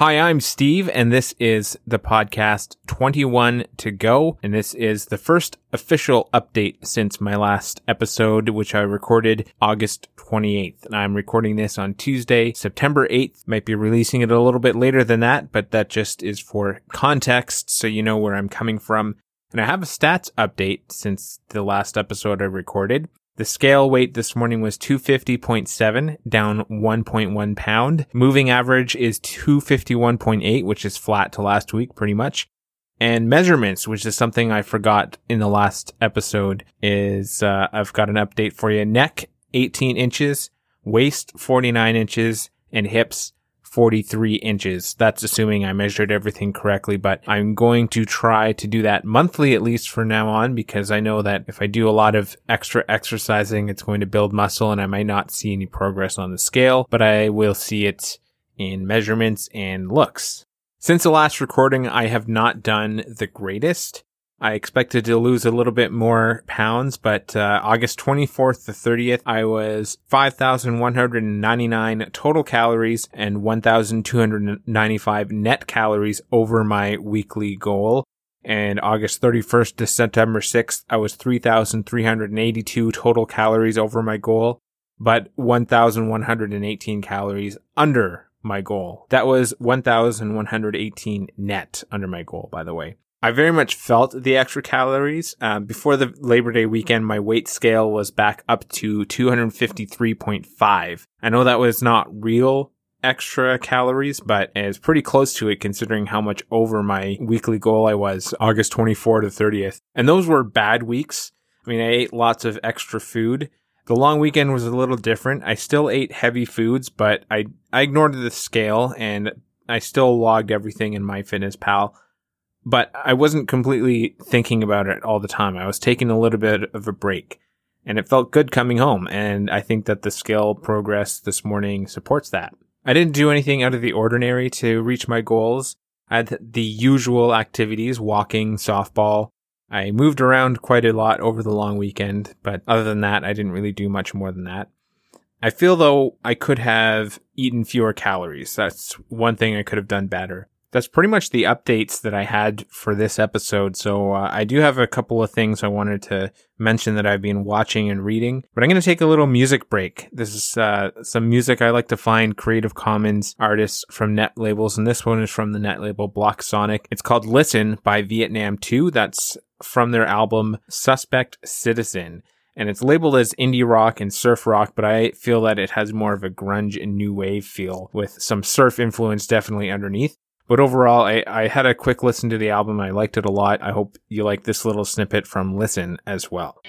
Hi, I'm Steve, and this is the podcast 21 to go. And this is the first official update since my last episode, which I recorded August 28th. And I'm recording this on Tuesday, September 8th. Might be releasing it a little bit later than that, but that just is for context so you know where I'm coming from. And I have a stats update since the last episode I recorded. The scale weight this morning was 250.7, down 1.1 pound. Moving average is 251.8, which is flat to last week pretty much. And measurements, which is something I forgot in the last episode, is uh, I've got an update for you. Neck 18 inches, waist 49 inches, and hips 43 inches. That's assuming I measured everything correctly, but I'm going to try to do that monthly at least for now on because I know that if I do a lot of extra exercising, it's going to build muscle and I might not see any progress on the scale, but I will see it in measurements and looks. Since the last recording, I have not done the greatest. I expected to lose a little bit more pounds, but uh, August 24th to 30th, I was 5,199 total calories and 1,295 net calories over my weekly goal. And August 31st to September 6th, I was 3,382 total calories over my goal, but 1,118 calories under my goal. That was 1,118 net under my goal, by the way. I very much felt the extra calories. Um, before the Labor Day weekend, my weight scale was back up to 253.5. I know that was not real extra calories, but it's pretty close to it considering how much over my weekly goal I was August 24 to 30th. And those were bad weeks. I mean, I ate lots of extra food. The long weekend was a little different. I still ate heavy foods, but I, I ignored the scale and I still logged everything in MyFitnessPal but I wasn't completely thinking about it all the time. I was taking a little bit of a break and it felt good coming home. And I think that the scale progress this morning supports that. I didn't do anything out of the ordinary to reach my goals. I had the usual activities, walking, softball. I moved around quite a lot over the long weekend, but other than that, I didn't really do much more than that. I feel though I could have eaten fewer calories. That's one thing I could have done better that's pretty much the updates that I had for this episode. So uh, I do have a couple of things I wanted to mention that I've been watching and reading, but I'm going to take a little music break. This is uh, some music I like to find Creative Commons artists from net labels, and this one is from the net label Block Sonic. It's called Listen by Vietnam 2. That's from their album Suspect Citizen and it's labeled as indie rock and surf rock, but I feel that it has more of a grunge and new wave feel with some surf influence definitely underneath. But overall, I, I had a quick listen to the album. I liked it a lot. I hope you like this little snippet from Listen as well.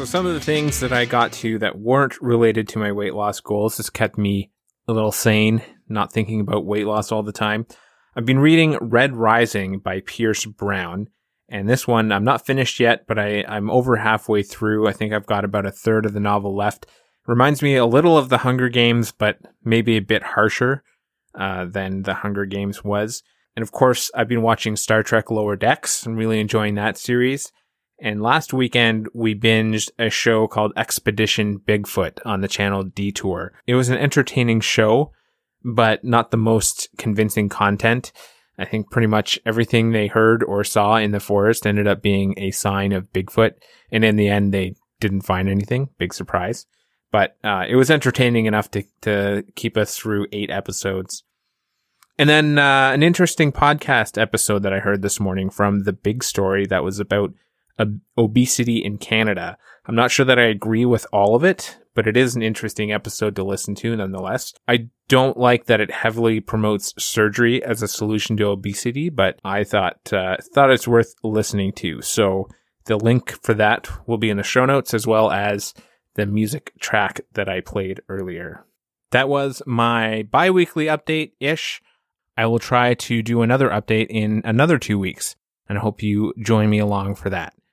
So some of the things that I got to that weren't related to my weight loss goals has kept me a little sane, not thinking about weight loss all the time. I've been reading Red Rising by Pierce Brown. And this one, I'm not finished yet, but I, I'm over halfway through. I think I've got about a third of the novel left. Reminds me a little of The Hunger Games, but maybe a bit harsher uh, than The Hunger Games was. And of course, I've been watching Star Trek Lower Decks. I'm really enjoying that series. And last weekend, we binged a show called Expedition Bigfoot on the channel Detour. It was an entertaining show, but not the most convincing content. I think pretty much everything they heard or saw in the forest ended up being a sign of Bigfoot. And in the end, they didn't find anything. Big surprise. But uh, it was entertaining enough to, to keep us through eight episodes. And then uh, an interesting podcast episode that I heard this morning from The Big Story that was about obesity in Canada. I'm not sure that I agree with all of it, but it is an interesting episode to listen to nonetheless. I don't like that it heavily promotes surgery as a solution to obesity, but I thought uh, thought it's worth listening to. So the link for that will be in the show notes as well as the music track that I played earlier. That was my bi-weekly update ish. I will try to do another update in another two weeks, and I hope you join me along for that.